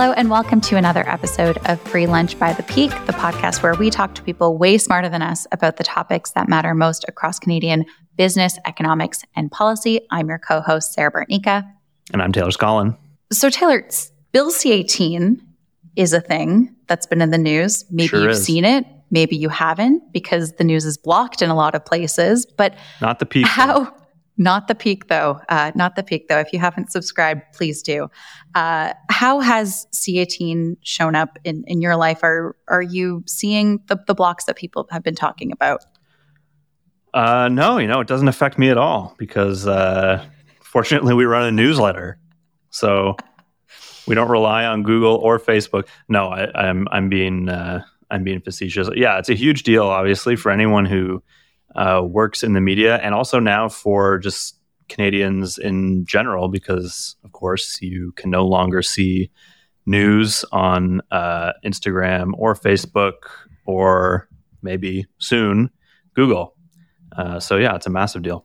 Hello, and welcome to another episode of Free Lunch by the Peak, the podcast where we talk to people way smarter than us about the topics that matter most across Canadian business, economics, and policy. I'm your co host, Sarah Bartnicka. And I'm Taylor Scollon. So, Taylor, Bill C 18 is a thing that's been in the news. Maybe sure you've is. seen it, maybe you haven't because the news is blocked in a lot of places. But not the peak. How? Not the peak, though. Uh, not the peak, though. If you haven't subscribed, please do. Uh, how has C18 shown up in, in your life? Are are you seeing the, the blocks that people have been talking about? Uh, no, you know, it doesn't affect me at all because uh, fortunately we run a newsletter. So we don't rely on Google or Facebook. No, I, I'm, I'm being uh, I'm being facetious. Yeah, it's a huge deal, obviously, for anyone who uh, works in the media, and also now for just Canadians in general, because of course you can no longer see news on uh, Instagram or Facebook or maybe soon Google. Uh, so yeah, it's a massive deal.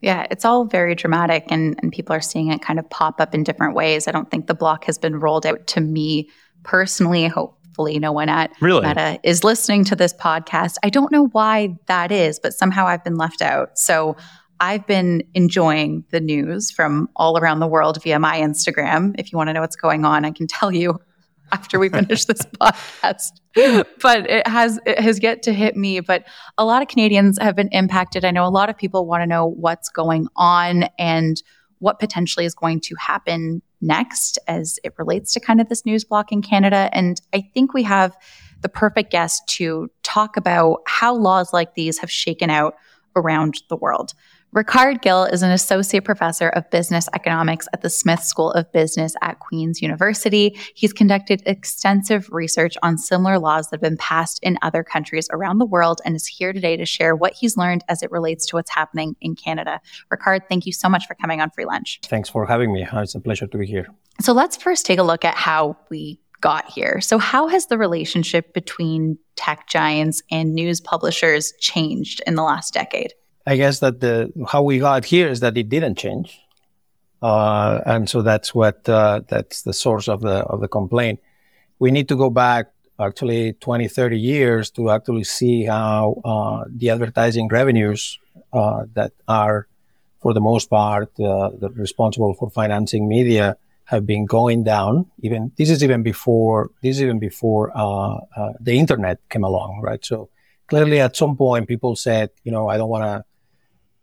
Yeah, it's all very dramatic, and, and people are seeing it kind of pop up in different ways. I don't think the block has been rolled out to me personally. I hope hopefully no one at really? Meta is listening to this podcast. I don't know why that is, but somehow I've been left out. So I've been enjoying the news from all around the world via my Instagram. If you want to know what's going on, I can tell you after we finish this podcast. But it has it has yet to hit me. But a lot of Canadians have been impacted. I know a lot of people want to know what's going on and what potentially is going to happen next as it relates to kind of this news block in Canada. And I think we have the perfect guest to talk about how laws like these have shaken out around the world. Ricard Gil is an associate professor of business economics at the Smith School of Business at Queen's University. He's conducted extensive research on similar laws that have been passed in other countries around the world and is here today to share what he's learned as it relates to what's happening in Canada. Ricard, thank you so much for coming on Free Lunch. Thanks for having me. Uh, it's a pleasure to be here. So let's first take a look at how we got here. So, how has the relationship between tech giants and news publishers changed in the last decade? I guess that the how we got here is that it didn't change, uh, and so that's what uh, that's the source of the of the complaint. We need to go back actually 20, 30 years to actually see how uh, the advertising revenues uh, that are, for the most part, uh, responsible for financing media have been going down. Even this is even before this is even before uh, the internet came along, right? So clearly, at some point, people said, you know, I don't want to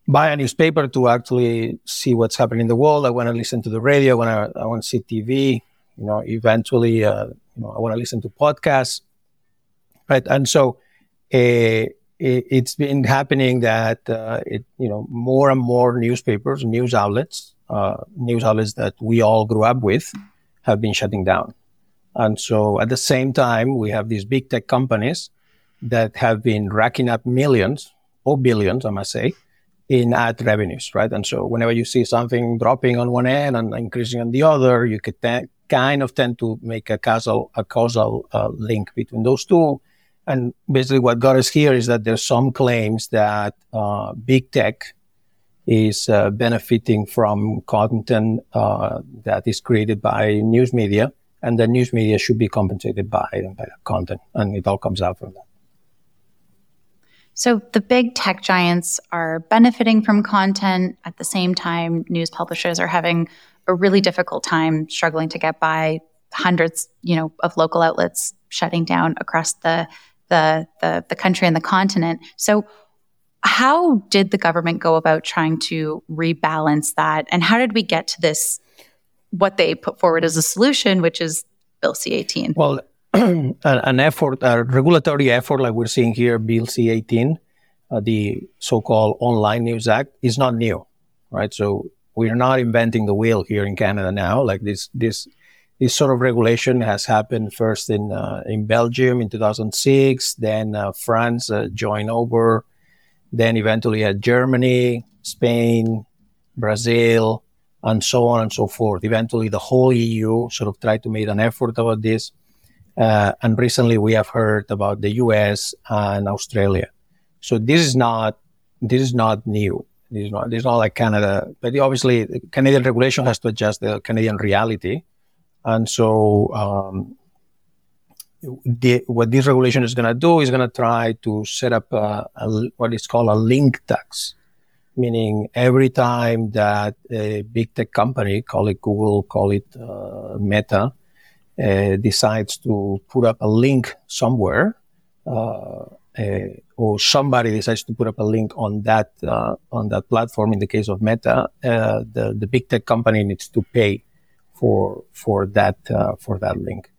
buy a newspaper to actually see what's happening in the world. I want to listen to the radio. I want to, I want to see TV. You know, eventually, uh, you know, I want to listen to podcasts, right? And so, uh, it, has been happening that uh, it, you know, more and more newspapers, news outlets, uh, news outlets that we all grew up with, have been shutting down. And so, at the same time, we have these big tech companies that have been racking up millions or billions, I must say, in ad revenues, right? And so whenever you see something dropping on one end and increasing on the other, you could kind of tend to make a causal, a causal uh, link between those two. And basically what got us here is that there's some claims that uh, big tech is uh, benefiting from content uh, that is created by news media and the news media should be compensated by, by content. And it all comes out from that. So the big tech giants are benefiting from content. At the same time, news publishers are having a really difficult time struggling to get by. Hundreds, you know, of local outlets shutting down across the the the, the country and the continent. So how did the government go about trying to rebalance that? And how did we get to this what they put forward as a solution, which is Bill C eighteen? Well, an effort, a regulatory effort like we're seeing here, Bill C-18, uh, the so-called Online News Act, is not new, right? So we're not inventing the wheel here in Canada now. Like this, this, this sort of regulation has happened first in uh, in Belgium in 2006, then uh, France uh, joined over, then eventually at Germany, Spain, Brazil, and so on and so forth. Eventually, the whole EU sort of tried to make an effort about this. Uh, and recently we have heard about the US and Australia. So this is not, this is not new. This is not, this is not like Canada, but obviously Canadian regulation has to adjust the Canadian reality. And so, um, the, what this regulation is going to do is going to try to set up a, a, what is called a link tax, meaning every time that a big tech company, call it Google, call it uh, Meta, uh, decides to put up a link somewhere, uh, uh, or somebody decides to put up a link on that uh, on that platform. In the case of Meta, the the big tech company needs to pay for for that for that link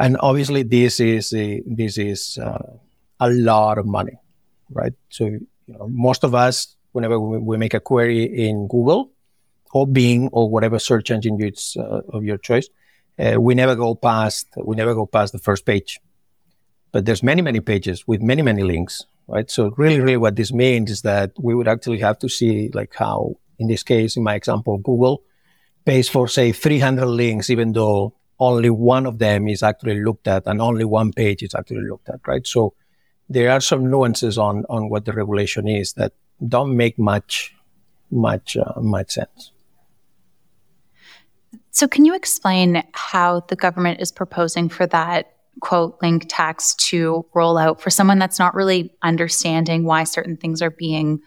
and obviously this is this is a lot of money, right? So you know, most of us, whenever we, we make a query in Google or Bing or whatever search engine you, uh, of your choice, uh, we never go past we never go past the first page. But there's many many pages with many many links, right? So really really what this means is that we would actually have to see like how in this case in my example Google pays for say 300 links even though only one of them is actually looked at and only one page is actually looked at, right? So there are some nuances on, on what the regulation is that don't make much, much, uh, much sense. So can you explain how the government is proposing for that quote link tax to roll out for someone that's not really understanding why certain things are being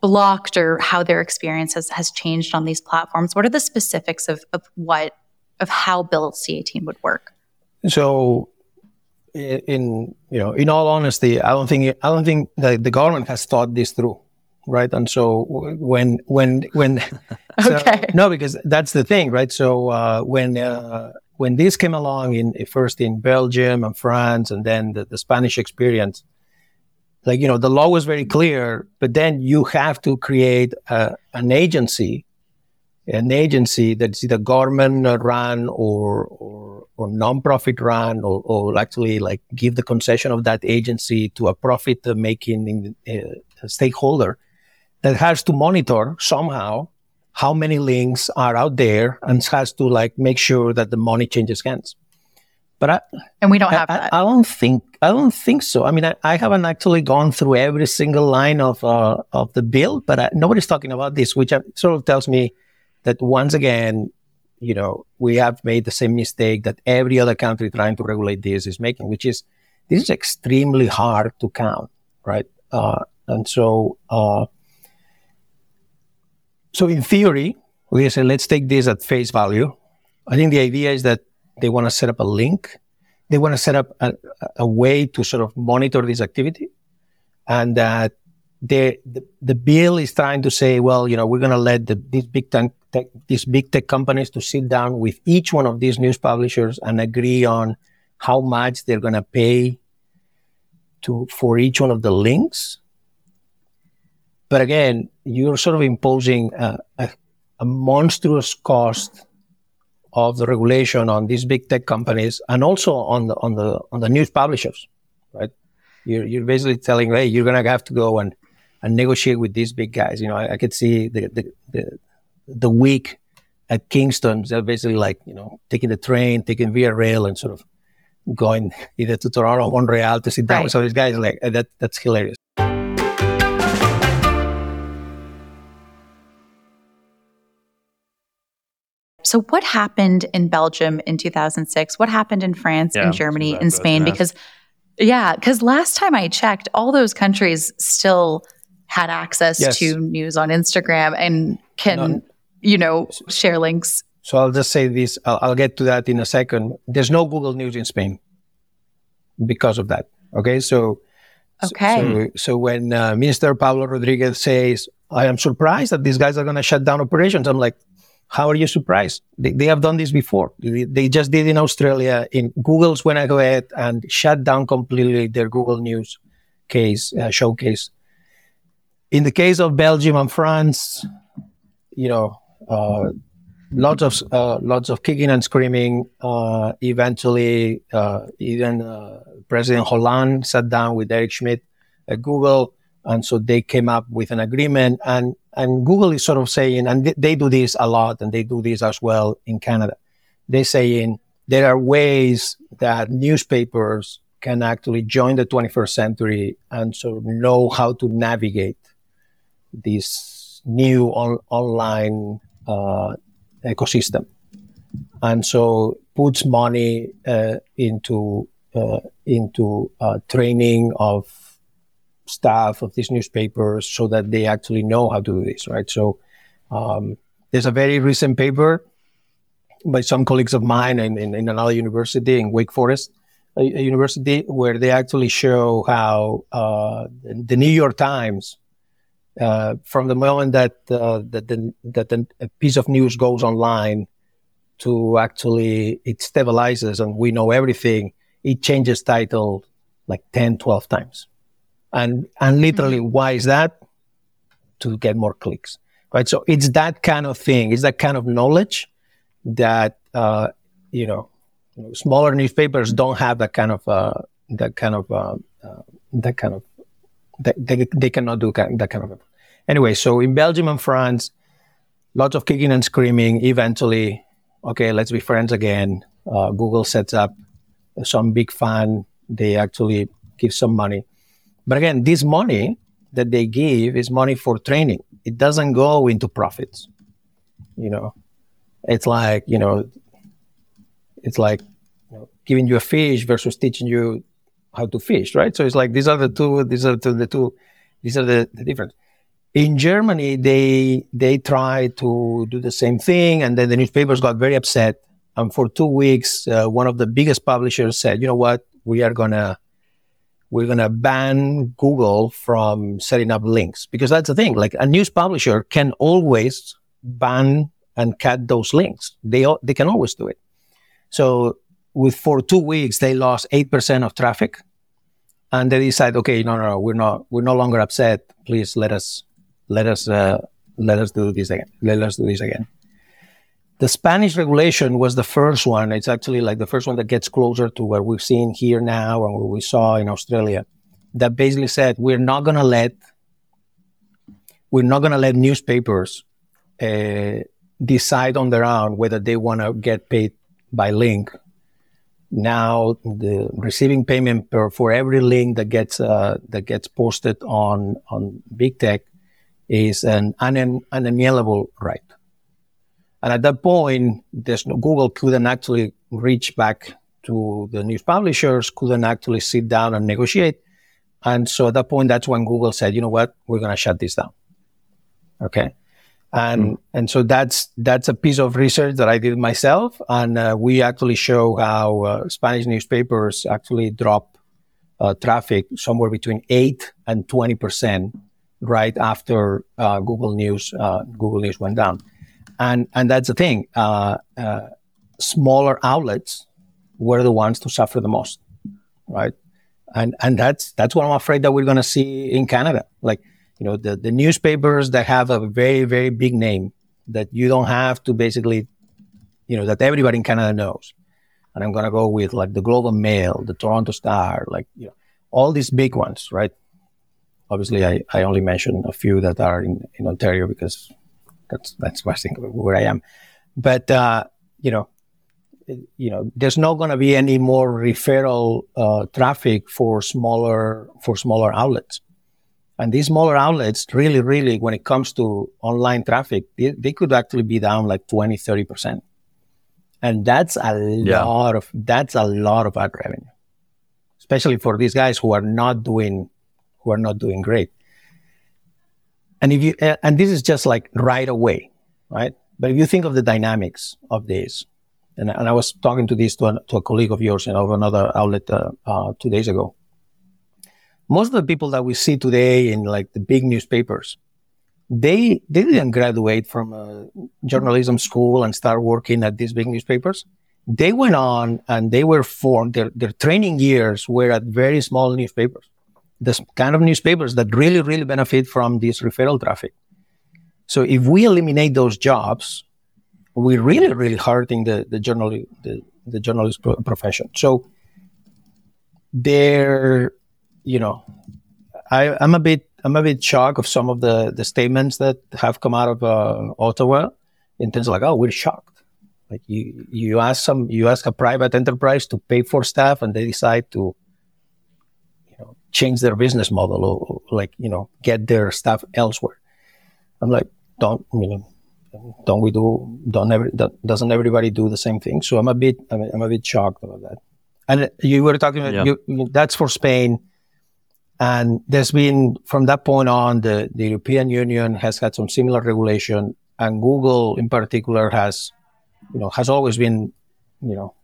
blocked or how their experience has, has changed on these platforms? What are the specifics of, of what of how Bill C-18 would work? So, in you know, in all honesty, I don't think I don't think the, the government has thought this through, right? And so when when when so, okay, no, because that's the thing, right? So uh, when uh, when this came along in first in Belgium and France, and then the, the Spanish experience, like you know, the law was very clear, but then you have to create a, an agency an agency that's either government run or, or, or non-profit run or, or actually like give the concession of that agency to a profit making uh, stakeholder that has to monitor somehow how many links are out there and has to like make sure that the money changes hands. But I, and we don't have I, that. I, don't think I don't think so. I mean, I, I haven't actually gone through every single line of uh, of the bill, but I, nobody's talking about this, which sort of tells me that once again, you know, we have made the same mistake that every other country trying to regulate this is making, which is this is extremely hard to count, right? Uh, and so, uh, so in theory, we say let's take this at face value. I think the idea is that they want to set up a link. They want to set up a, a way to sort of monitor this activity, and that the, the, bill is trying to say, well, you know, we're going to let the, these big tech, tech, these big tech companies to sit down with each one of these news publishers and agree on how much they're going to pay to for each one of the links. But again, you're sort of imposing a, a, a monstrous cost of the regulation on these big tech companies and also on the on the on the news publishers, right? You're, you're basically telling, hey, you're gonna have to go and and negotiate with these big guys. You know, I, I could see the, the, the, the Whig at Kingston, they're basically like, you know, taking the train, taking Via Rail and sort of going either to Toronto or Montreal to sit down right. of these guys. Like, that, that's hilarious. So, what happened in Belgium in 2006? What happened in France, yeah, in Germany, in Spain? Because, yeah, because last time I checked, all those countries still had access yes. to news on Instagram and can, no. you know, share links. So I'll just say this. I'll, I'll, get to that in a second. There's no Google News in Spain because of that. Okay. So, okay. So, so when uh, Minister Pablo Rodriguez says, I am surprised that these guys are going to shut down operations, I'm like, how are you surprised? They, they have done this before. They, just did in Australia. In Google's went ahead and shut down completely their Google News case uh, showcase in the case of Belgium and France, you know, uh, lots of uh, lots of kicking and screaming. Uh, eventually, uh, even uh, President Hollande sat down with Eric Schmidt at Google, and so they came up with an agreement. And and Google is sort of saying, and they do this a lot, and they do this as well in Canada. They're saying there are ways that newspapers can actually join the 21st century and sort of know how to navigate this new on- online uh, ecosystem. and so puts money uh, into uh, into uh, training of staff of these newspapers so that they actually know how to do this, right? So um, there's a very recent paper by some colleagues of mine in, in, in another university in Wake Forest a, a university where they actually show how uh, the New York Times, uh, from the moment that uh, that the, that the, a piece of news goes online to actually it stabilizes and we know everything, it changes title like 10, 12 times. And and literally, mm-hmm. why is that? To get more clicks, right? So it's that kind of thing. It's that kind of knowledge that uh, you know smaller newspapers don't have that kind of uh, that kind of uh, uh, that kind of they, they cannot do that kind of anyway so in belgium and france lots of kicking and screaming eventually okay let's be friends again uh, google sets up some big fund they actually give some money but again this money that they give is money for training it doesn't go into profits you know it's like you know it's like you know, giving you a fish versus teaching you how to fish, right? So it's like these are the two, these are the two, these are the, the difference. In Germany, they they tried to do the same thing, and then the newspapers got very upset. And for two weeks, uh, one of the biggest publishers said, "You know what? We are gonna we're gonna ban Google from setting up links because that's the thing. Like a news publisher can always ban and cut those links. They they can always do it. So with for two weeks they lost eight percent of traffic, and they decide, okay, no, no, no, we're not, we're no longer upset. Please let us, let us, uh, let us do this again. Let us do this again. The Spanish regulation was the first one. It's actually like the first one that gets closer to what we've seen here now and what we saw in Australia. That basically said we're not going to let we're not going to let newspapers uh, decide on their own whether they want to get paid by link. Now the receiving payment per, for every link that gets uh, that gets posted on on big tech is an un- unalienable right. And at that point, there's no, Google couldn't actually reach back to the news publishers, couldn't actually sit down and negotiate. And so at that point, that's when Google said, you know what, we're going to shut this down. Okay and mm. and so that's that's a piece of research that I did myself, and uh, we actually show how uh, Spanish newspapers actually drop uh, traffic somewhere between eight and twenty percent right after uh, Google News uh, Google News went down, and and that's the thing. Uh, smaller outlets were the ones to suffer the most, right? And and that's that's what I'm afraid that we're going to see in Canada, like you know, the, the newspapers that have a very, very big name that you don't have to basically, you know, that everybody in Canada knows. And I'm going to go with like the Globe and Mail, the Toronto Star, like, you know, all these big ones, right? Obviously, I, I only mentioned a few that are in, in Ontario because that's, that's where I think where I am. But, uh, you know, you know, there's not going to be any more referral uh, traffic for smaller for smaller outlets. And these smaller outlets really, really, when it comes to online traffic, they, they could actually be down like 20, 30%. And that's a yeah. lot of, that's a lot of ad revenue, especially for these guys who are not doing, who are not doing great. And if you, and this is just like right away, right? But if you think of the dynamics of this, and, and I was talking to this to, a, to a colleague of yours and of another outlet uh, uh, two days ago most of the people that we see today in like the big newspapers, they they didn't graduate from a journalism school and start working at these big newspapers. They went on and they were formed. Their their training years were at very small newspapers, the kind of newspapers that really really benefit from this referral traffic. So if we eliminate those jobs, we're really really hurting the the journal the, the journalist profession. So there you know, I, I'm a bit I'm a bit shocked of some of the the statements that have come out of uh, Ottawa in terms of like, oh, we're shocked. Like you you ask some you ask a private enterprise to pay for staff and they decide to change their business model or, like you know get their stuff elsewhere. I'm like, don't you know don't we do don't every doesn't everybody do the same thing? So I'm a bit I'm a bit shocked about that. And you were talking about yeah. you, that's for Spain, and there's been from that point on the, the European Union has had some similar regulation, and Google in particular has you know has always been you know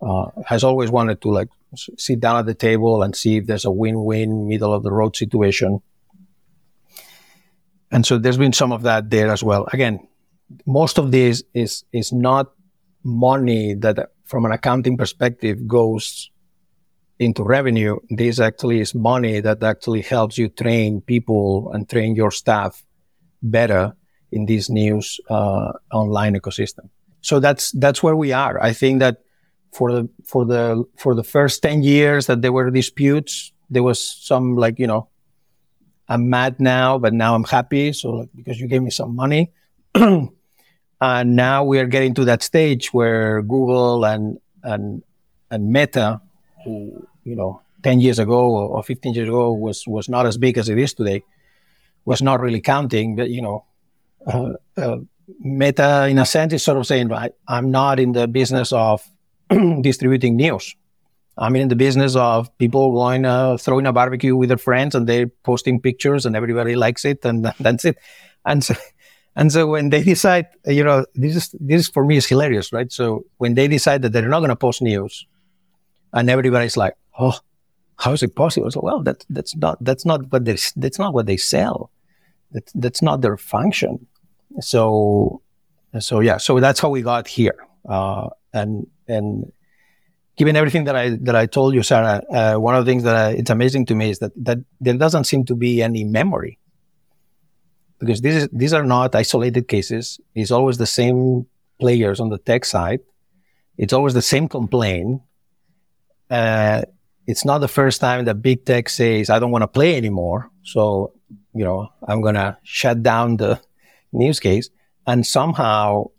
uh, has always wanted to like sit down at the table and see if there's a win-win middle of the road situation and so there's been some of that there as well. Again, most of this is is not money that from an accounting perspective goes into revenue. This actually is money that actually helps you train people and train your staff better in this news uh, online ecosystem. So that's that's where we are. I think that for the for the for the first ten years that there were disputes, there was some like you know I'm mad now, but now I'm happy. So like, because you gave me some money. and now we are getting to that stage where Google and, and, and Meta, who, you know, 10 years ago or 15 years ago was, was not as big as it is today, was not really counting, but, you know, uh, uh, Meta, in a sense, is sort of saying, I, I'm not in the business of distributing news. I'm in the business of people going uh, throwing a barbecue with their friends and they're posting pictures and everybody likes it and that's it. And so, and so when they decide, you know, this is this for me is hilarious, right? So when they decide that they're not going to post news, and everybody's like, "Oh, how is it possible?" Well, that that's not that's not what they that's not what they sell. That's that's not their function. So so yeah, so that's how we got here. Uh, and and given everything that I that I told you, Sarah, uh, one of the things that I, it's amazing to me is that that there doesn't seem to be any memory because this is, these are not isolated cases. It's always the same players on the tech side. It's always the same complaint. Uh, it's not the first time that big tech says, "I don't want to play anymore," so you know I'm gonna shut down the news case. And somehow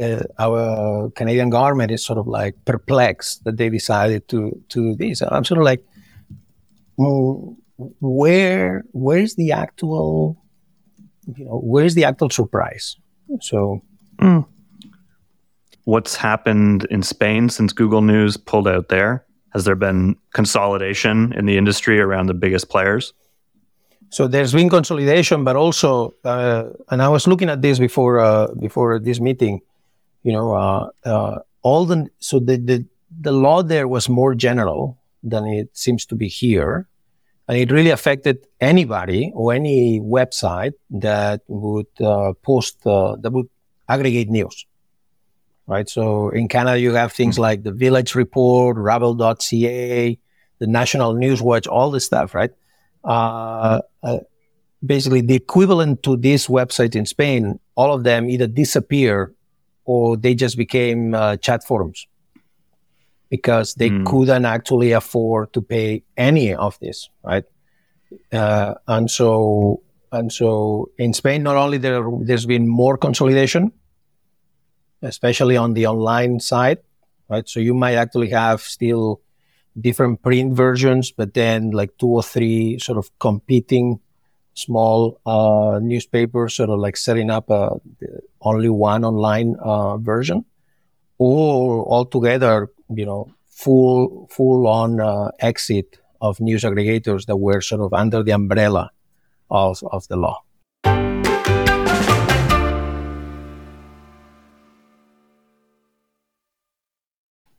uh, our Canadian government is sort of like perplexed that they decided to to do this. I'm sort of like, well, where where's the actual, you know, where's the actual surprise? So. Mm. What's happened in Spain since Google News pulled out there? Has there been consolidation in the industry around the biggest players? So there's been consolidation, but also, uh, and I was looking at this before uh, before this meeting you know, uh, uh, all the so the, the the law there was more general than it seems to be here, and it really affected anybody or any website that would uh, post uh, that would aggregate news. Right. So in Canada, you have things like the Village Report, Rabble.ca, the National News Watch, all this stuff. Right. Uh, uh, basically, the equivalent to this website in Spain, all of them either disappear or they just became uh, chat forums because they mm. couldn't actually afford to pay any of this, right? Uh, and so, and so in Spain, not only there, there's been more consolidation, especially on the online side, right? So you might actually have still different print versions, but then like two or three sort of competing small uh, newspapers, sort of like setting up a, only one online uh, version, or altogether, you know, full full on uh, exit of news aggregators that were sort of under the umbrella of, of the law.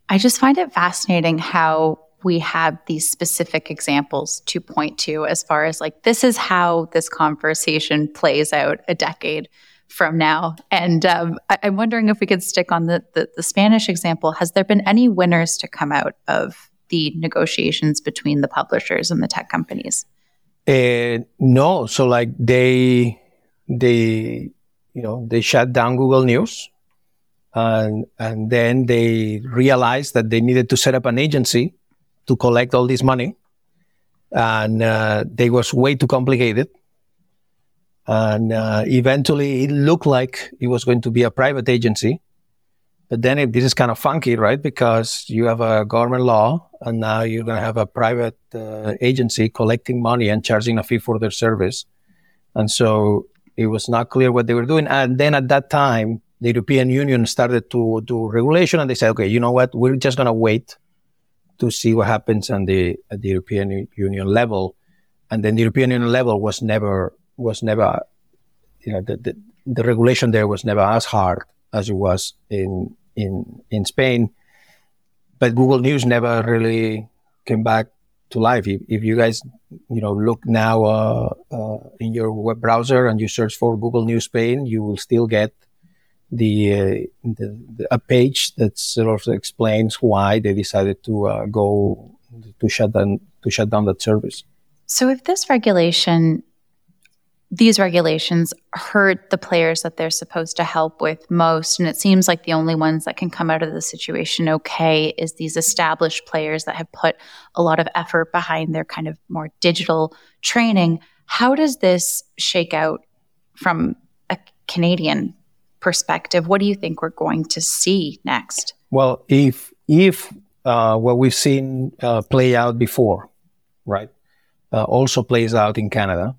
I just find it fascinating how we have these specific examples to point to as far as like, this is how this conversation plays out a decade from now. And um, I- am wondering if we could stick on the, the, the Spanish example. Has there been any winners to come out of the negotiations between the publishers and the tech companies? Uh, no. So like they, they, you know, they shut down Google News. And, and then they realized that they needed to set up an agency to collect all this money, and uh, they was way too complicated. And uh, eventually, it looked like it was going to be a private agency. But then it, this is kind of funky, right? Because you have a government law, and now you're going to have a private uh, agency collecting money and charging a fee for their service. And so it was not clear what they were doing. And then at that time, the European Union started to do regulation and they said, okay, you know what? We're just going to wait to see what happens on the, at the European Union level. And then the European Union level was never, was never, you know, the, the, the regulation there was never as hard as it was in, in, in Spain. But Google News never really came back to life. If, if you guys, you know, look now uh, uh, in your web browser and you search for Google News Spain, you will still get the, uh, the, the, a page that sort of explains why they decided to uh, go to shut down to shut down that service. So, if this regulation these regulations hurt the players that they're supposed to help with most. And it seems like the only ones that can come out of the situation okay is these established players that have put a lot of effort behind their kind of more digital training. How does this shake out from a Canadian perspective? What do you think we're going to see next? Well, if if uh, what we've seen uh, play out before, right, uh, also plays out in Canada,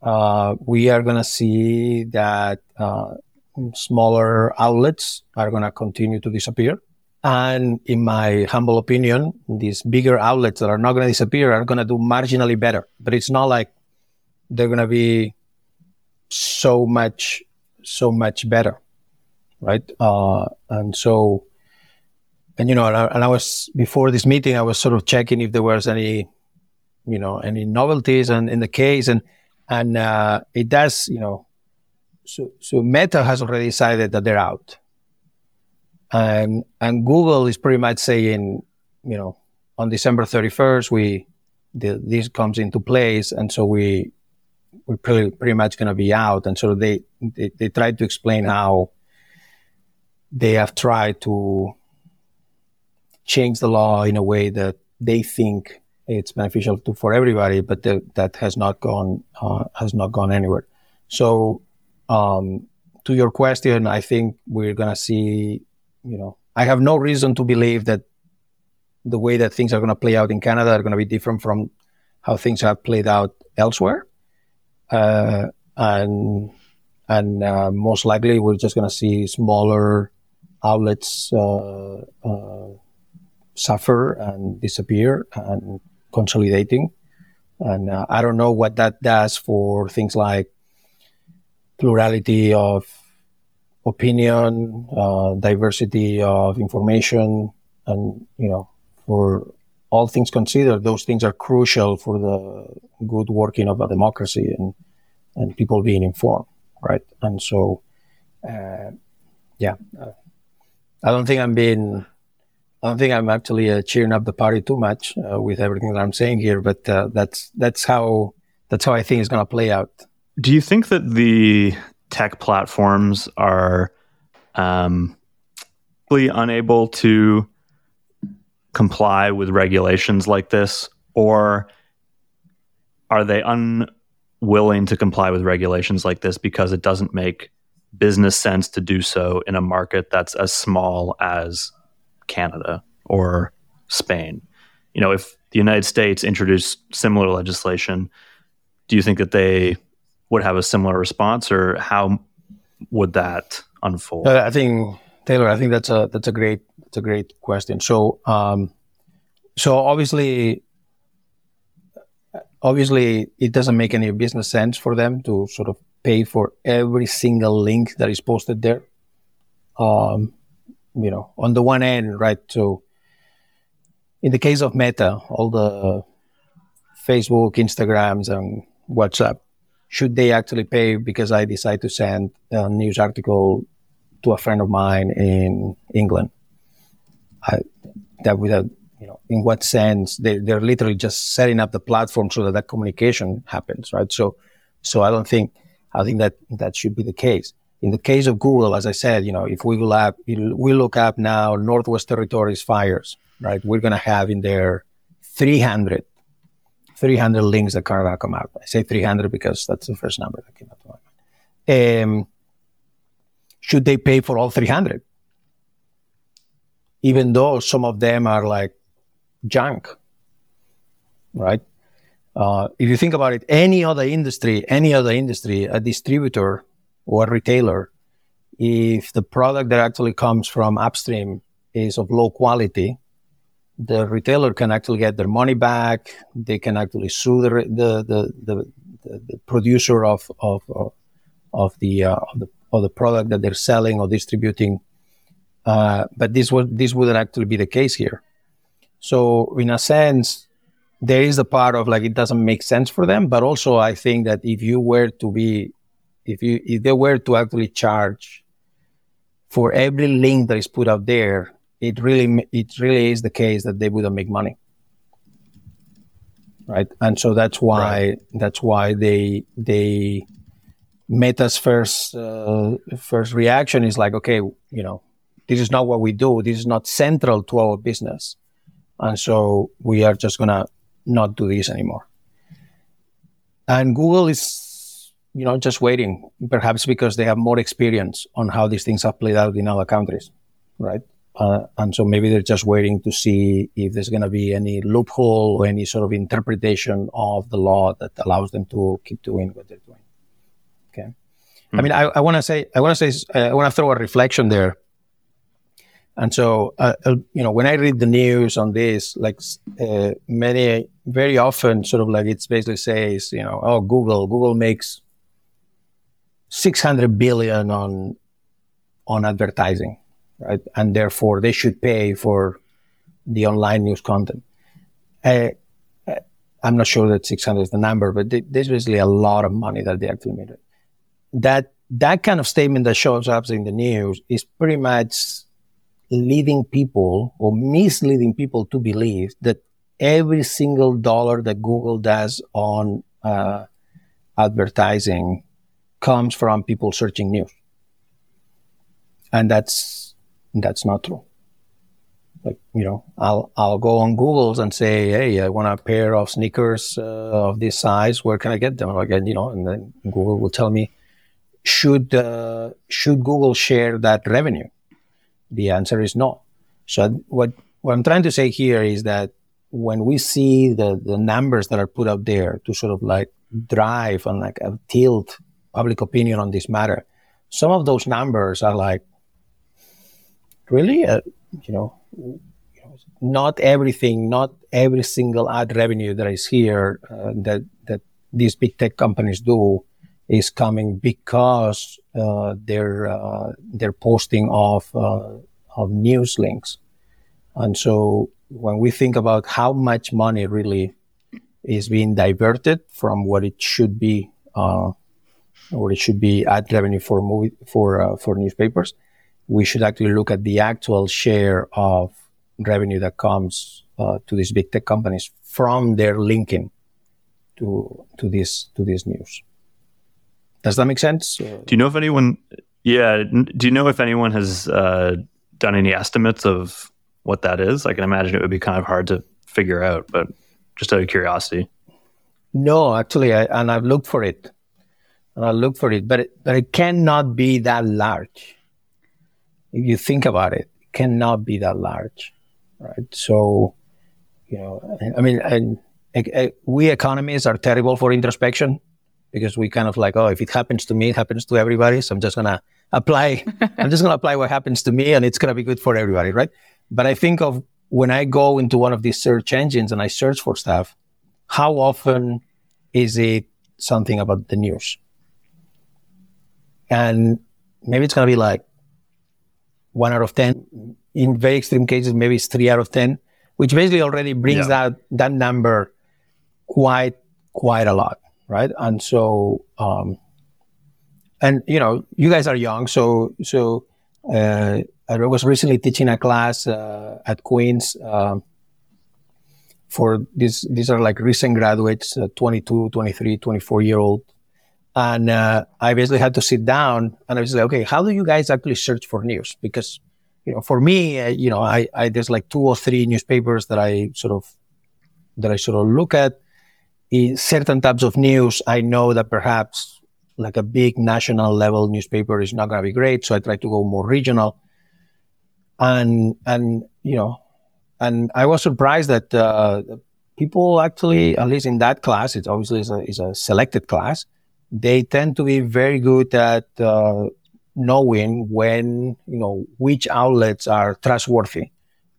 uh, we are going to see that uh, smaller outlets are going to continue to disappear. And in my humble opinion, these bigger outlets that are not going to disappear are going to do marginally better. But it's not like they're going to be so much, so much better, right? Uh, and so, and you know, and I, and I was before this meeting, I was sort of checking if there was any, you know, any novelties and in the case, and and uh, it does, you know. So, so Meta has already decided that they're out, and and Google is pretty much saying, you know, on December thirty first, we the, this comes into place, and so we we're pretty pretty much going to be out, and so they, they they tried to explain how they have tried to change the law in a way that they think it's beneficial to, for everybody, but the, that has not gone uh, has not gone anywhere. So, um, to your question, I think we're gonna see. You know, I have no reason to believe that the way that things are gonna play out in Canada are gonna be different from how things have played out elsewhere, uh, and and uh, most likely we're just gonna see smaller outlets uh, uh, suffer and disappear and consolidating. And I don't know what that does for things like plurality of opinion, diversity of information, and you know, for all things considered, those things are crucial for the good working of a democracy and and people being informed, right? And so, uh, yeah, I don't think I'm being I don't think I'm actually uh, cheering up the party too much uh, with everything that I'm saying here, but uh, that's that's how that's how I think it's going to play out. Do you think that the tech platforms are um, unable to comply with regulations like this, or are they unwilling to comply with regulations like this because it doesn't make business sense to do so in a market that's as small as Canada or Spain. You know, if the United States introduced similar legislation, do you think that they would have a similar response, or how would that unfold? Uh, I think Taylor, I think that's a that's a great that's a great question. So, um, so obviously, obviously, it doesn't make any business sense for them to sort of pay for every single link that is posted there. Um, you know, on the one end, right? So in the case of Meta, all the Facebook, Instagrams, and WhatsApp, should they actually pay because I decide to send a news article to a friend of mine in England? I, that without, you know, in what sense they, they're literally just setting up the platform so that that communication happens, right? So, so I don't think, I think that that should be the case. In the case of Google, as I said, you know, if we look up, we look up now Northwest Territories fires, right? We're going to have in there 300, 300 links that are going to come out. I say 300 because that's the first number that came up to my mind. Um, should they pay for all 300? Even though some of them are like junk, right? Uh, if you think about it, any other industry, any other industry, a distributor or a retailer, if the product that actually comes from upstream is of low quality, the retailer can actually get their money back. They can actually sue the the the, the, the producer of of of the, uh, of the of the product that they're selling or distributing. Uh, but this would this wouldn't actually be the case here. So in a sense, there is a part of like it doesn't make sense for them, but also I think that if you were to be, if you if they were to actually charge for every link that is put out there, it really it really is the case that they wouldn't make money, right? And so that's why right. that's why they they Meta's first uh, first reaction is like, okay, you know, this is not what we do. This is not central to our business, and so we are just gonna not do this anymore. And Google is, you know, just waiting, perhaps because they have more experience on how these things have played out in other countries, right? Uh, and so maybe they're just waiting to see if there's going to be any loophole or any sort of interpretation of the law that allows them to keep doing what they're doing. Okay. Mm-hmm. I mean, I, I want to say, I want to say, uh, I want to throw a reflection there. And so, uh, uh, you know, when I read the news on this, like uh, many, very often, sort of like it's basically says, you know, oh, Google, Google makes 600 billion on on advertising, right? And therefore, they should pay for the online news content. Uh, uh I'm not sure that 600 is the number, but there's basically a lot of money that they actually made that that kind of statement that shows up in the news is pretty much leading people or misleading people to believe that every single dollar that Google does on uh, advertising comes from people searching news, and that's that's not true. Like you know, I'll I'll go on Google's and say, hey, I want a pair of sneakers uh, of this size. Where can I get them? Again, you know, and then Google will tell me should uh, should Google share that revenue? The answer is no. So what what I'm trying to say here is that when we see the the numbers that are put up there to sort of like drive and like tilt public opinion on this matter, some of those numbers are like really, uh, you know, not everything, not every single ad revenue that is here uh, that that these big tech companies do is coming because uh, they're uh, they're posting of uh, of news links, and so when we think about how much money really is being diverted from what it should be, uh, or it should be ad revenue for movie for uh, for newspapers, we should actually look at the actual share of revenue that comes uh, to these big tech companies from their linking to to this to this news. Does that make sense? Do you know if anyone? Yeah. Do you know if anyone has uh, done any estimates of what that is? I can imagine it would be kind of hard to figure out, but just out of curiosity. No, actually, I, and I've looked for it, and I looked for it, but it, but it cannot be that large. If you think about it, it cannot be that large, right? So, you know, I mean, and, and we economists are terrible for introspection because we kind of like, oh, if it happens to me, it happens to everybody. So I'm just going to apply, I'm just going to apply what happens to me and it's going to be good for everybody, right? But I think of when I go into one of these search engines and I search for stuff, how often is it something about the news? And maybe it's going to be like one out of 10. In very extreme cases, maybe it's three out of 10, which basically already brings yeah. that, that number quite, quite a lot right? And so, um, and you know, you guys are young, so so uh, I was recently teaching a class uh, at Queens uh, for these. These are like recent graduates, uh, 22, 23, 24 year old, and uh, I basically had to sit down and I was like, okay, how do you guys actually search for news? Because you know, for me, uh, you know, I, I there's like two or three newspapers that I sort of that I sort of look at in certain types of news, I know that perhaps like a big national level newspaper is not going to be great. So I try to go more regional. And, and, you know, and I was surprised that, uh, people actually, at least in that class, it obviously is a, is a selected class. They tend to be very good at uh, knowing when you know which outlets are trustworthy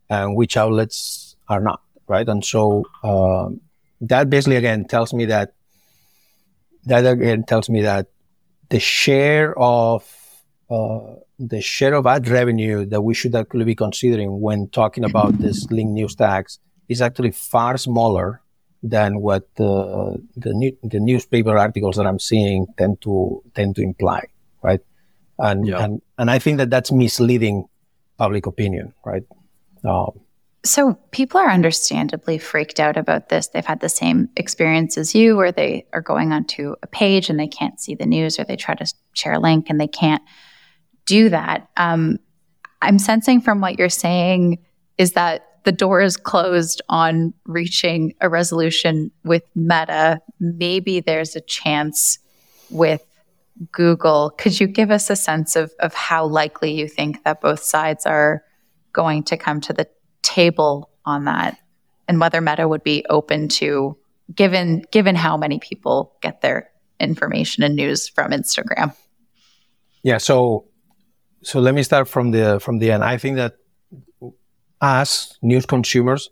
and which outlets are not, right? And so uh, that basically again tells me that that again tells me that the share of uh, the share of ad revenue that we should actually be considering when talking about this link news tax is actually far smaller than what the the, new, the newspaper articles that I'm seeing tend to tend to imply, right? And yeah. and and I think that that's misleading public opinion, right? Um, so people are understandably freaked out about this. They've had the same experience as you, where they are going onto a page and they can't see the news, or they try to share a link and they can't do that. Um, I'm sensing from what you're saying is that the door is closed on reaching a resolution with Meta. Maybe there's a chance with Google. Could you give us a sense of, of how likely you think that both sides are going to come to the table on that and whether Meta would be open to given given how many people get their information and news from Instagram? Yeah, so so let me start from the from the end. I think that us news consumers,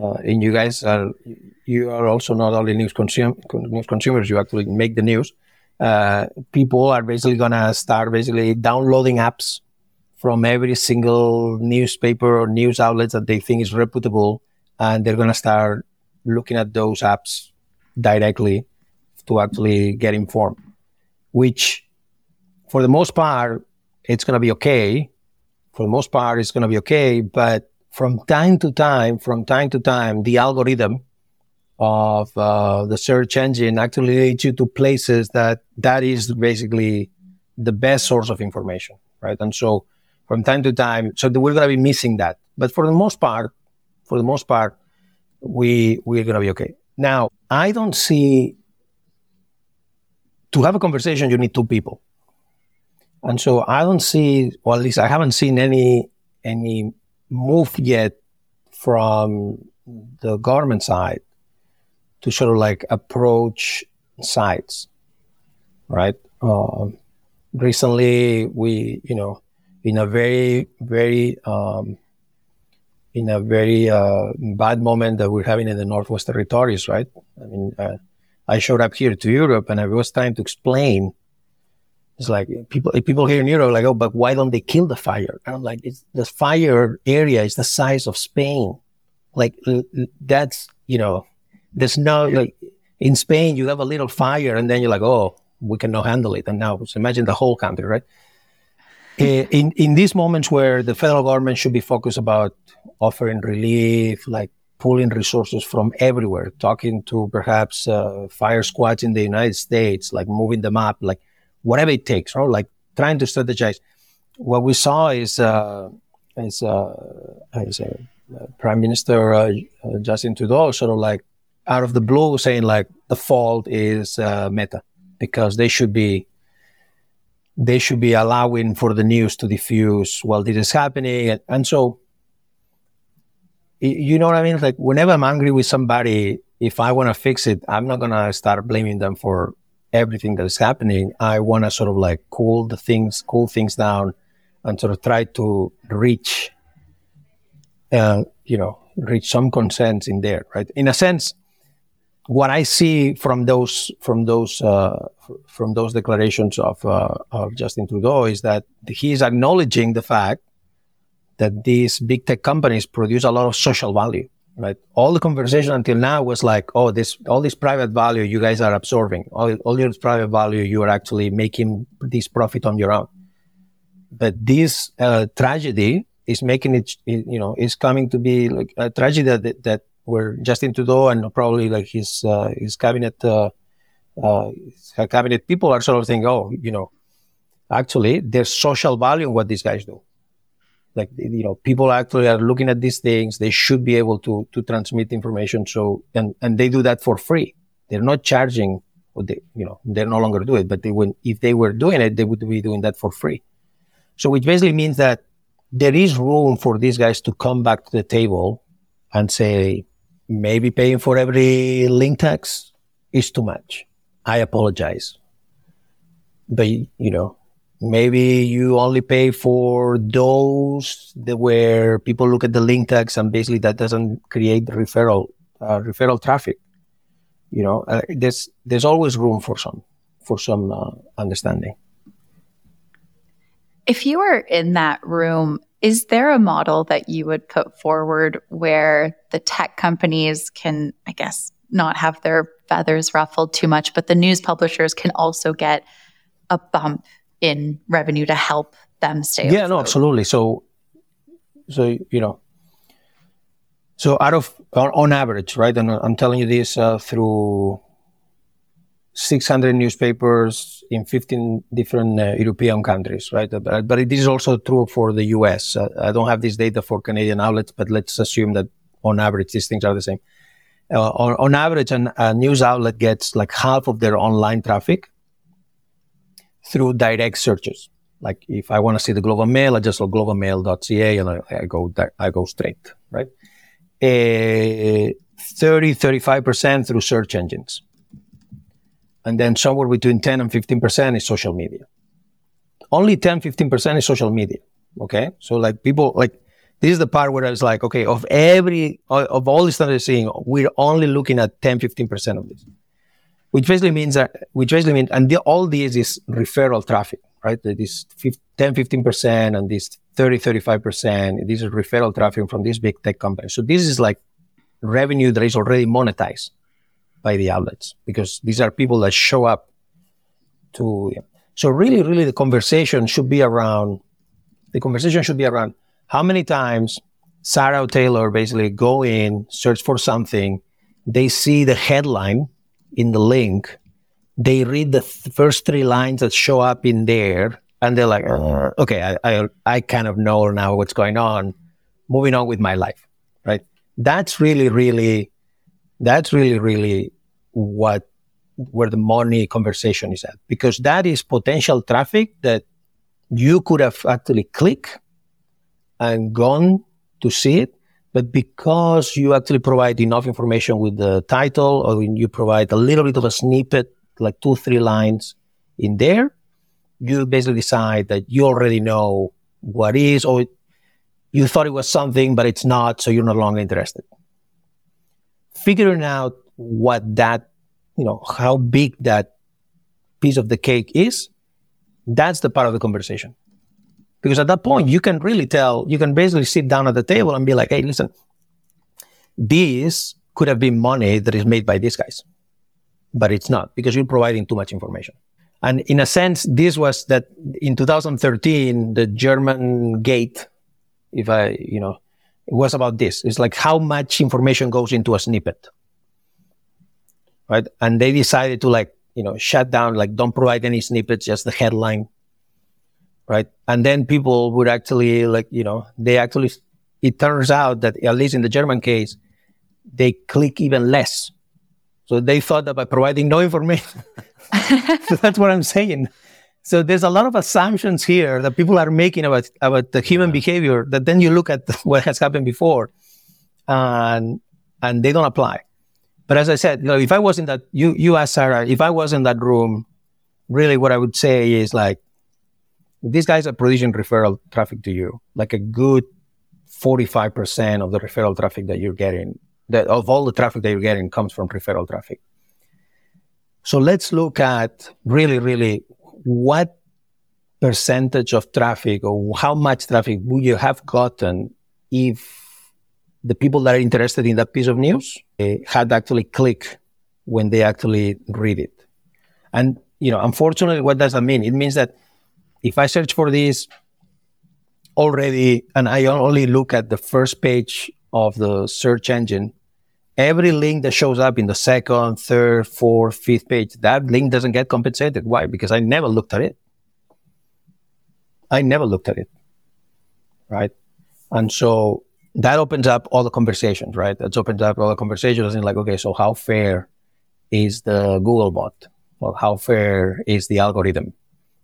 uh, and you guys are you are also not only news consum- news consumers. You actually make the news. Uh, people are basically gonna start basically downloading apps from every single newspaper or news outlet that they think is reputable, and they're gonna start looking at those apps directly to actually get informed. Which, for the most part, it's gonna be okay for the most part, it's going to be okay. But from time to time, from time to time, the algorithm of uh, the search engine actually leads you to places that that is basically the best source of information, right? And so from time to time, so we're going to be missing that. But for the most part, for the most part, we we're going to be okay. Now, I don't see to have a conversation, you need two people. And so I don't see, or at least I haven't seen any any move yet from the government side to sort of like approach sites, right? Uh, recently, we, you know, in a very, very, um, in a very uh, bad moment that we're having in the Northwest Territories, right? I mean, uh, I showed up here to Europe and I was trying to explain it's like people people here in Europe like, oh, but why don't they kill the fire? And I'm like, it's the fire area is the size of Spain. Like that's you know, there's no like in Spain you have a little fire and then you're like, oh, we cannot handle it. And now so imagine the whole country, right? Eh, in in these moments where the federal government should be focused about offering relief, like pulling resources from everywhere, talking to perhaps uh, fire squads in the United States, like moving them up, like whatever it takes, or Like trying to strategize. What we saw is uh, is, uh, is uh, Prime Minister uh, uh, Justin Trudeau sort of like out of the blue saying like the fault is uh, Meta because they should be they should be allowing for the news to diffuse while this is happening, and, so you know what I mean? Like whenever I'm angry with somebody, if I want to fix it, I'm not gonna start blaming them for everything that is happening, I want to sort of like cool the things, cool things down, and sort of try to reach, uh, you know, reach some consensus in there, right? In a sense, what I see from those from those uh, from those declarations of uh, of Justin Trudeau is that he is acknowledging the fact that these big tech companies produce a lot of social value right? All the conversation until now was like, oh, this, all this private value you guys are absorbing, all, all your private value, you are actually making this profit on your own. But this uh, tragedy is making it, you know, is coming to be like a tragedy that, that where Justin Trudeau and probably like his, uh, his cabinet, uh, uh, cabinet people are sort of saying, oh, you know, actually there's social value in what these guys do. Like you know people actually are looking at these things. They should be able to to transmit information. So and and they do that for free. They're not charging they you know they're no longer doing it but they would if they were doing it they would be doing that for free. So which basically means that there is room for these guys to come back to the table and say maybe paying for every link tax is too much. I apologize. But, you know, maybe you only pay for those that where people look at the link tax and basically that doesn't create referral, uh, referral traffic. You know, uh, there's, there's always room for some, for some uh, understanding. If you were in that room, is there a model that you would put forward where the tech companies can, I guess, not have their feathers ruffled too much, but the news publishers can also get a bump in revenue to help them stay? Yeah, no, absolutely. So, so you know, so out of on, on average, right? And I'm telling you this uh, through 600 newspapers in 15 different uh, European countries, right? But, but, this is also true for the US. Uh, I don't have this data for Canadian outlets, but let's assume that on average, these things are the same. Uh, on, on, average, an, a news outlet gets like half of their online traffic through direct searches. Like if I want to see the Globe and Mail, I just go globemail.ca and I, I go I go straight, right? Uh, 30, 35% through search engines and then somewhere between 10 and 15% is social media. Only 10, 15% is social media. Okay. So like people, like, this is the part where I was like, okay, of every, of all the stuff they're seeing, we're only looking at 10, 15% of this. Which basically means that, which basically means, and the, all these is referral traffic, right? This 10, 15% and this 30, 35%, this is referral traffic from these big tech companies. So this is like revenue that is already monetized by the outlets because these are people that show up to. So really, really, the conversation should be around. The conversation should be around how many times Sarah or Taylor basically go in, search for something, they see the headline in the link, they read the th- first three lines that show up in there, and they're like, uh, okay, I, I, I kind of know now what's going on. Moving on with my life, right? That's really, really, that's really, really what where the money conversation is at because that is potential traffic that you could have actually clicked and gone to see it but because you actually provide enough information with the title or you provide a little bit of a snippet like two three lines in there you basically decide that you already know what is or you thought it was something but it's not so you're no longer interested. Figuring out what that, you know, how big that piece of the cake is, that's the part of the conversation. Because at that point, you can really tell, you can basically sit down at the table and be like, hey, listen, this could have been money that is made by these guys, but it's not because you're providing too much information. And in a sense, this was that in 2013, the German gate, if I, you know, it was about this. It's like how much information goes into a snippet right? And they decided to like, you know, shut down, like don't provide any snippets, just the headline, right? And then people would actually like, you know, they actually, it turns out that at least in the German case, they click even less. So they thought that by providing no information, so that's what I'm saying. So there's a lot of assumptions here that people are making about about the human behavior that then you look at what has happened before, and and they don't apply. But as I said, you know, if I was in that, you, you asked Sarah, if I was in that room, really what I would say is like, these guys are producing referral traffic to you, like a good 45% of the referral traffic that you're getting, that of all the traffic that you're getting comes from referral traffic. So let's look at really, really what percentage of traffic or how much traffic would you have gotten if the people that are interested in that piece of news uh, had actually click when they actually read it. And, you know, unfortunately, what does that mean? It means that if I search for this already and I only look at the first page of the search engine, every link that shows up in the second, third, fourth, fifth page, that link doesn't get compensated. Why? Because I never looked at it. I never looked at it. Right. And so that opens up all the conversations, right? That opens up all the conversations and like, okay, so how fair is the Google bot? Well, how fair is the algorithm?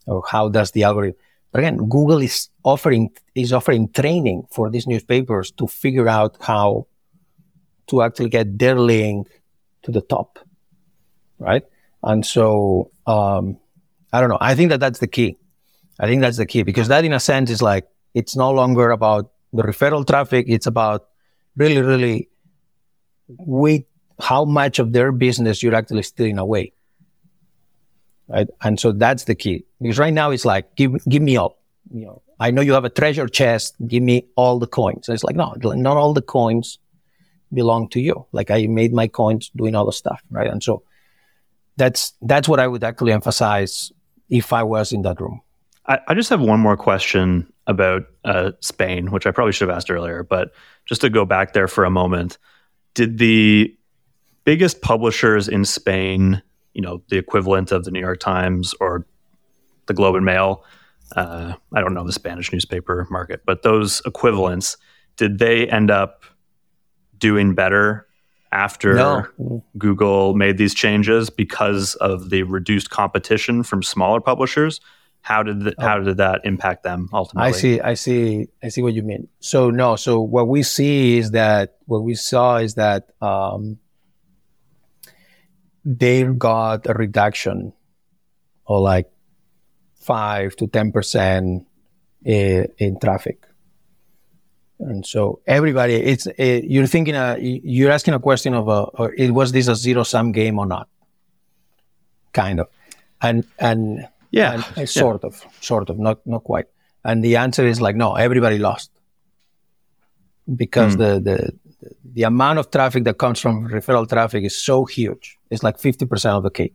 Or how does the algorithm? But again, Google is offering is offering training for these newspapers to figure out how to actually get their link to the top, right? And so, um, I don't know. I think that that's the key. I think that's the key because that, in a sense, is like it's no longer about the referral traffic. It's about really, really with how much of their business you're actually stealing away. Right. And so that's the key because right now it's like, give, give me all, you know, I know you have a treasure chest. Give me all the coins. And it's like, no, not all the coins belong to you. Like I made my coins doing all the stuff. Right. And so that's, that's what I would actually emphasize if I was in that room. I, I just have one more question about uh, Spain, which I probably should have asked earlier, but just to go back there for a moment, did the biggest publishers in Spain, you know, the equivalent of the New York Times or the Globe and Mail, uh, I don't know the Spanish newspaper market, but those equivalents, did they end up doing better after no. Google made these changes because of the reduced competition from smaller publishers? How did the, oh. how did that impact them ultimately? I see, I see, I see what you mean. So no, so what we see is that what we saw is that um, they got a reduction of like five to ten percent in, in traffic. And so everybody, it's it, you're thinking, uh, you're asking a question of, a, it was this a zero sum game or not? Kind of, and and yeah, and, sort yeah. of, sort of, not not quite. And the answer is like, no, everybody lost because mm. the the the amount of traffic that comes from referral traffic is so huge. It's like fifty percent of the cake.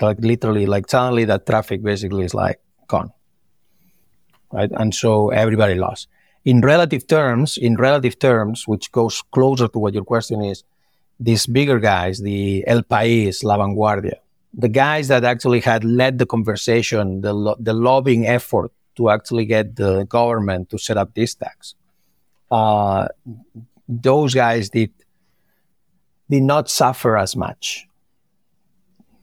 Like literally, like suddenly that traffic basically is like gone, right? And so everybody lost in relative terms, in relative terms, which goes closer to what your question is, these bigger guys, the El País, La Vanguardia, the guys that actually had led the conversation, the, lo- the lobbying effort to actually get the government to set up this tax, uh, those guys did did not suffer as much.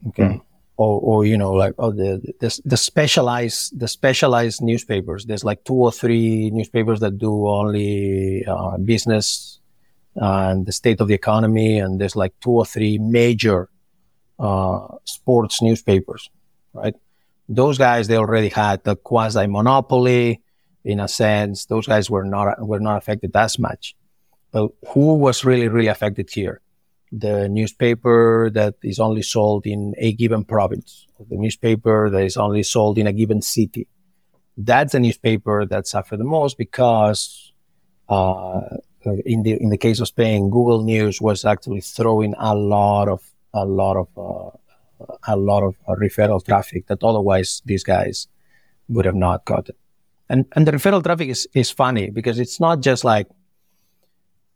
Okay. Mm or, or you know like oh the, the the specialized the specialized newspapers there's like two or three newspapers that do only uh, business and the state of the economy and there's like two or three major uh, sports newspapers right? Those guys they already had the quasi monopoly in a sense. Those guys were not were not affected as much. But who was really really affected here? The newspaper that is only sold in a given province, the newspaper that is only sold in a given city. That's the newspaper that suffered the most because, uh, in the in the case of Spain, Google News was actually throwing a lot of a lot of uh, a lot of uh, referral traffic that otherwise these guys would have not gotten. And and the referral traffic is is funny because it's not just like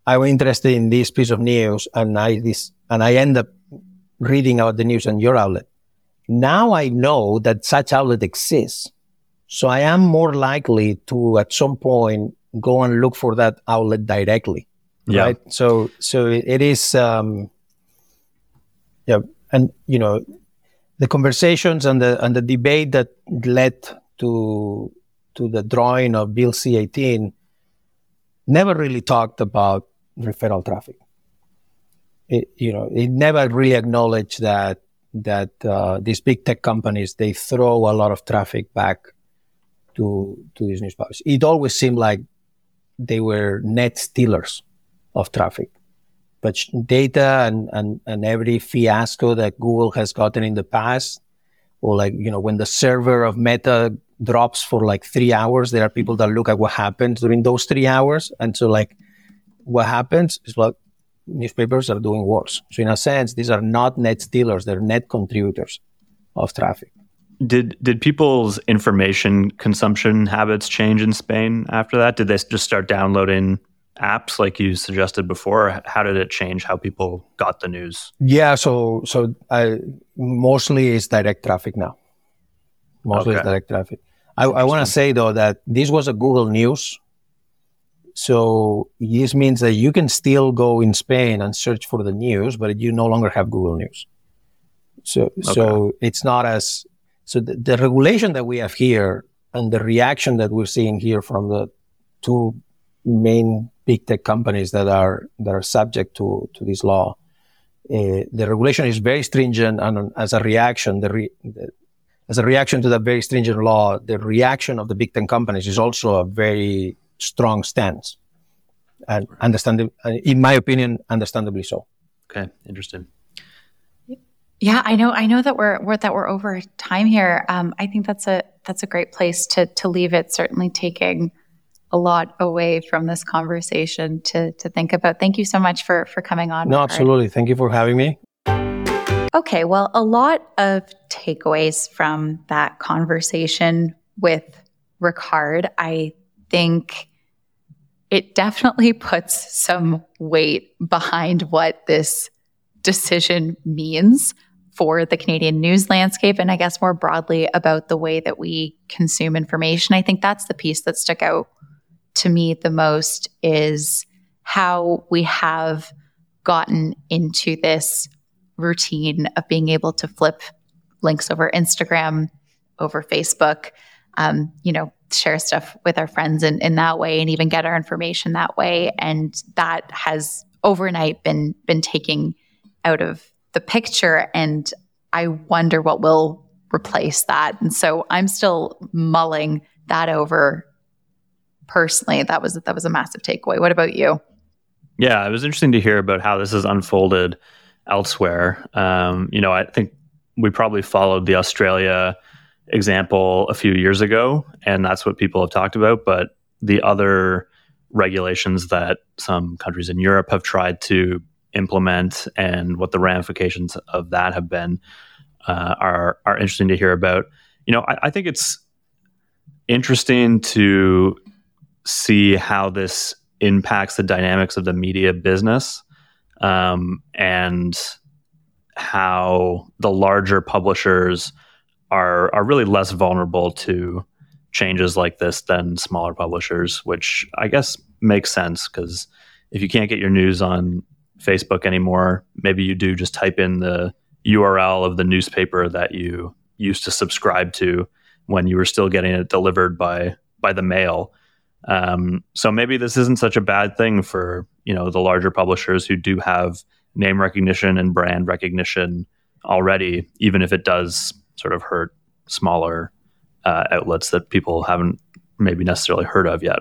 I was interested in this piece of news and I this and I end up reading about the news on your outlet. Now I know that such outlet exists. So I am more likely to at some point go and look for that outlet directly. Yeah. Right. So so it is um yeah and you know the conversations and the and the debate that led to to the drawing of Bill C eighteen never really talked about referral traffic. It, you know, it never really acknowledged that that uh, these big tech companies they throw a lot of traffic back to to these newspapers. It always seemed like they were net stealers of traffic. But data and, and, and every fiasco that Google has gotten in the past, or like, you know, when the server of Meta drops for like three hours, there are people that look at what happens during those three hours. And so like what happens is like newspapers are doing worse. So in a sense, these are not net stealers; they're net contributors of traffic. Did did people's information consumption habits change in Spain after that? Did they just start downloading apps like you suggested before? How did it change how people got the news? Yeah, so so I, mostly it's direct traffic now. Mostly okay. it's direct traffic. I, I want to say though that this was a Google News so this means that you can still go in Spain and search for the news, but you no longer have Google News. So, okay. so it's not as, so the, the, regulation that we have here and the reaction that we're seeing here from the two main big tech companies that are that are subject to to this law. Uh, the regulation is very stringent, and as a reaction, the, re, the, as a reaction to that very stringent law, the reaction of the big tech companies is also a very strong stance, and understandably, in my opinion, understandably so. Okay, interesting. Yeah, I know. I know that we're, we're that we're over time here. Um, I think that's a that's a great place to to leave it. Certainly taking a lot away from this conversation to to think about. Thank you so much for for coming on. No, absolutely. Thank you for having me. Okay, well, a lot of takeaways from that conversation with Ricard. I think it definitely puts some weight behind what this decision means for the Canadian news landscape and I guess more broadly about the way that we consume information. I think that's the piece that stuck out to me the most is how we have gotten into this routine of being able to flip links over Instagram, over Facebook, um, you know, share stuff with our friends in, in that way and even get our information that way. And that has overnight been been taking out of the picture. And I wonder what will replace that. And so I'm still mulling that over personally. That was that was a massive takeaway. What about you? Yeah, it was interesting to hear about how this has unfolded elsewhere. Um, you know, I think we probably followed the Australia example a few years ago, and that's what people have talked about. But the other regulations that some countries in Europe have tried to implement and what the ramifications of that have been uh, are are interesting to hear about. You know, I, I think it's interesting to see how this impacts the dynamics of the media business um, and how the larger publishers are are really less vulnerable to changes like this than smaller publishers, which I guess makes sense because if you can't get your news on Facebook anymore, maybe you do just type in the URL of the newspaper that you used to subscribe to when you were still getting it delivered by by the mail. Um, so maybe this isn't such a bad thing for you know the larger publishers who do have name recognition and brand recognition already, even if it does sort of hurt smaller uh, outlets that people haven't maybe necessarily heard of yet.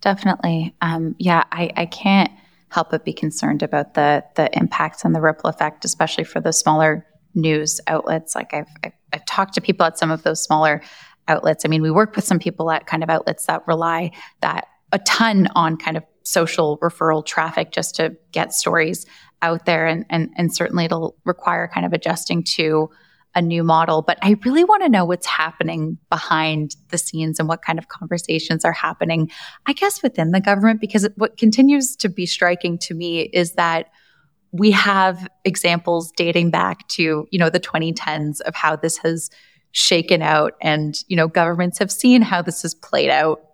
Definitely, um, yeah. I, I can't help but be concerned about the the impacts and the ripple effect, especially for the smaller news outlets. Like I've, I've, I've talked to people at some of those smaller outlets. I mean, we work with some people at kind of outlets that rely that a ton on kind of social referral traffic just to get stories out there, and and and certainly it'll require kind of adjusting to a new model. But I really want to know what's happening behind the scenes and what kind of conversations are happening, I guess, within the government, because what continues to be striking to me is that we have examples dating back to, you know, the 2010s of how this has shaken out. And, you know, governments have seen how this has played out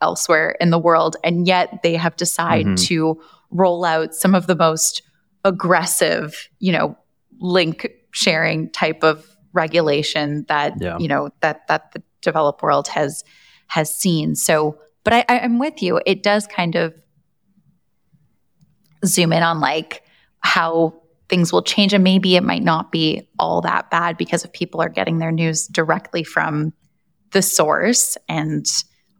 elsewhere in the world. And yet they have decided mm-hmm. to roll out some of the most aggressive, you know, link sharing type of regulation that yeah. you know that that the developed world has has seen. So, but I, I'm with you. It does kind of zoom in on like how things will change, and maybe it might not be all that bad because if people are getting their news directly from the source and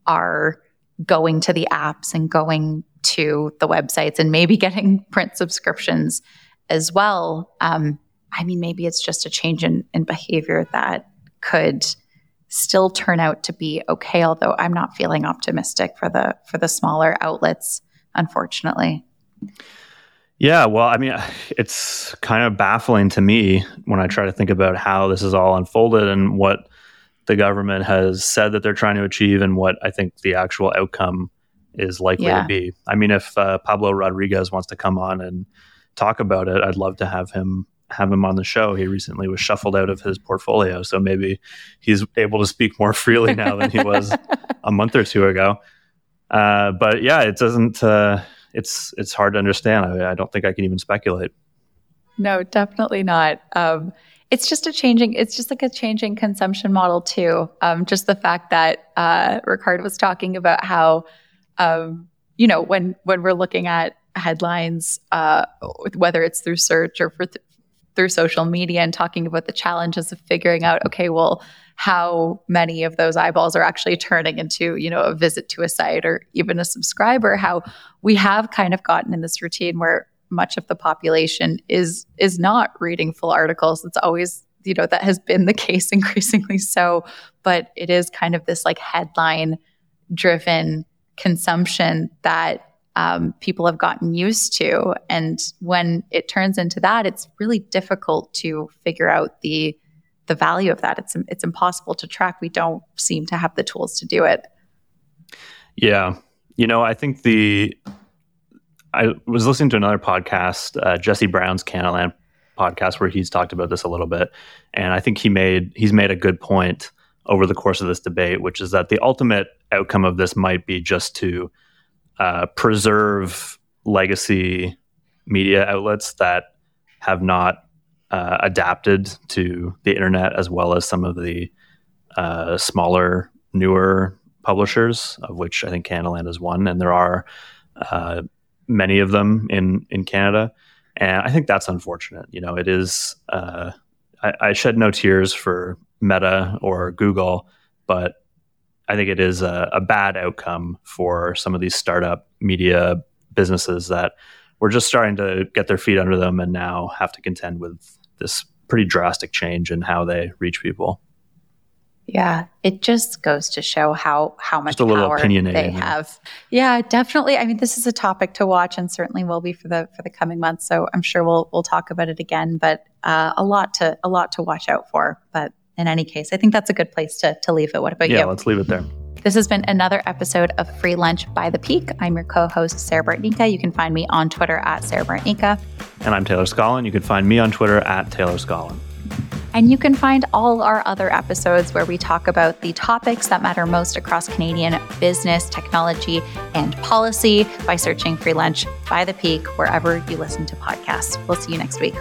are going to the apps and going to the websites and maybe getting print subscriptions as well. Um, I mean, maybe it's just a change in, in behavior that could still turn out to be okay, although I'm not feeling optimistic for the for the smaller outlets, unfortunately. Yeah, well, I mean, it's kind of baffling to me when I try to think about how this is all unfolded and what the government has said that they're trying to achieve and what I think the actual outcome is likely yeah. to be. I mean, if uh, Pablo Rodriguez wants to come on and talk about it, I'd love to have him have him on the show. He recently was shuffled out of his portfolio, so maybe he's able to speak more freely now than he was a month or two ago. Uh, but yeah, it doesn't. Uh, it's it's hard to understand. I, I, don't think I can even speculate. No, definitely not. Um, it's just a changing. It's just like a changing consumption model too. Um, just the fact that uh, Ricard was talking about how um, you know, when when we're looking at headlines, uh, whether it's through search or for th- through social media, and talking about the challenges of figuring out, okay, well, how many of those eyeballs are actually turning into, you know, a visit to a site or even a subscriber. How we have kind of gotten in this routine where much of the population is is not reading full articles. It's always you know that has been the case increasingly so but it is kind of this like headline driven consumption that um, people have gotten used to. And when it turns into that, it's really difficult to figure out the the value of that. It's it's impossible to track. We don't seem to have the tools to do it. Yeah, you know, I think the I was listening to another podcast, uh, Jesse Brown's Canadaland podcast, where he's talked about this a little bit, and I think he made he's made a good point over the course of this debate, which is that the ultimate outcome of this might be just to uh, preserve legacy media outlets that have not uh, adapted to the internet as well as some of the uh, smaller, newer publishers, of which I think Canadaland is one, and there are uh, many of them in in Canada, and I think that's unfortunate. You know, it is. Uh, I, I shed no tears for Meta or Google, but I think it is a, a, bad outcome for some of these startup media businesses that were just starting to get their feet under them and now have to contend with this pretty drastic change in how they reach people. Yeah, it just goes to show how how much power they have. Yeah, definitely. I mean, this is a topic to watch, and certainly will be for the for the coming months. So I'm sure we'll we'll talk about it again. But uh, a lot to a lot to watch out for. But in any case. I think that's a good place to, to leave it. What about yeah, you? Yeah, let's leave it there. This has been another episode of Free Lunch by the Peak. I'm your co host, Sarah Bartnicka. You can find me on Twitter at Sarah Bartnicka. And I'm Taylor Scollon. You can find me on Twitter at Taylor Scollon. And you can find all our other episodes where we talk about the topics that matter most across Canadian business, technology, and policy by searching Free Lunch by the Peak wherever you listen to podcasts. We'll see you next week.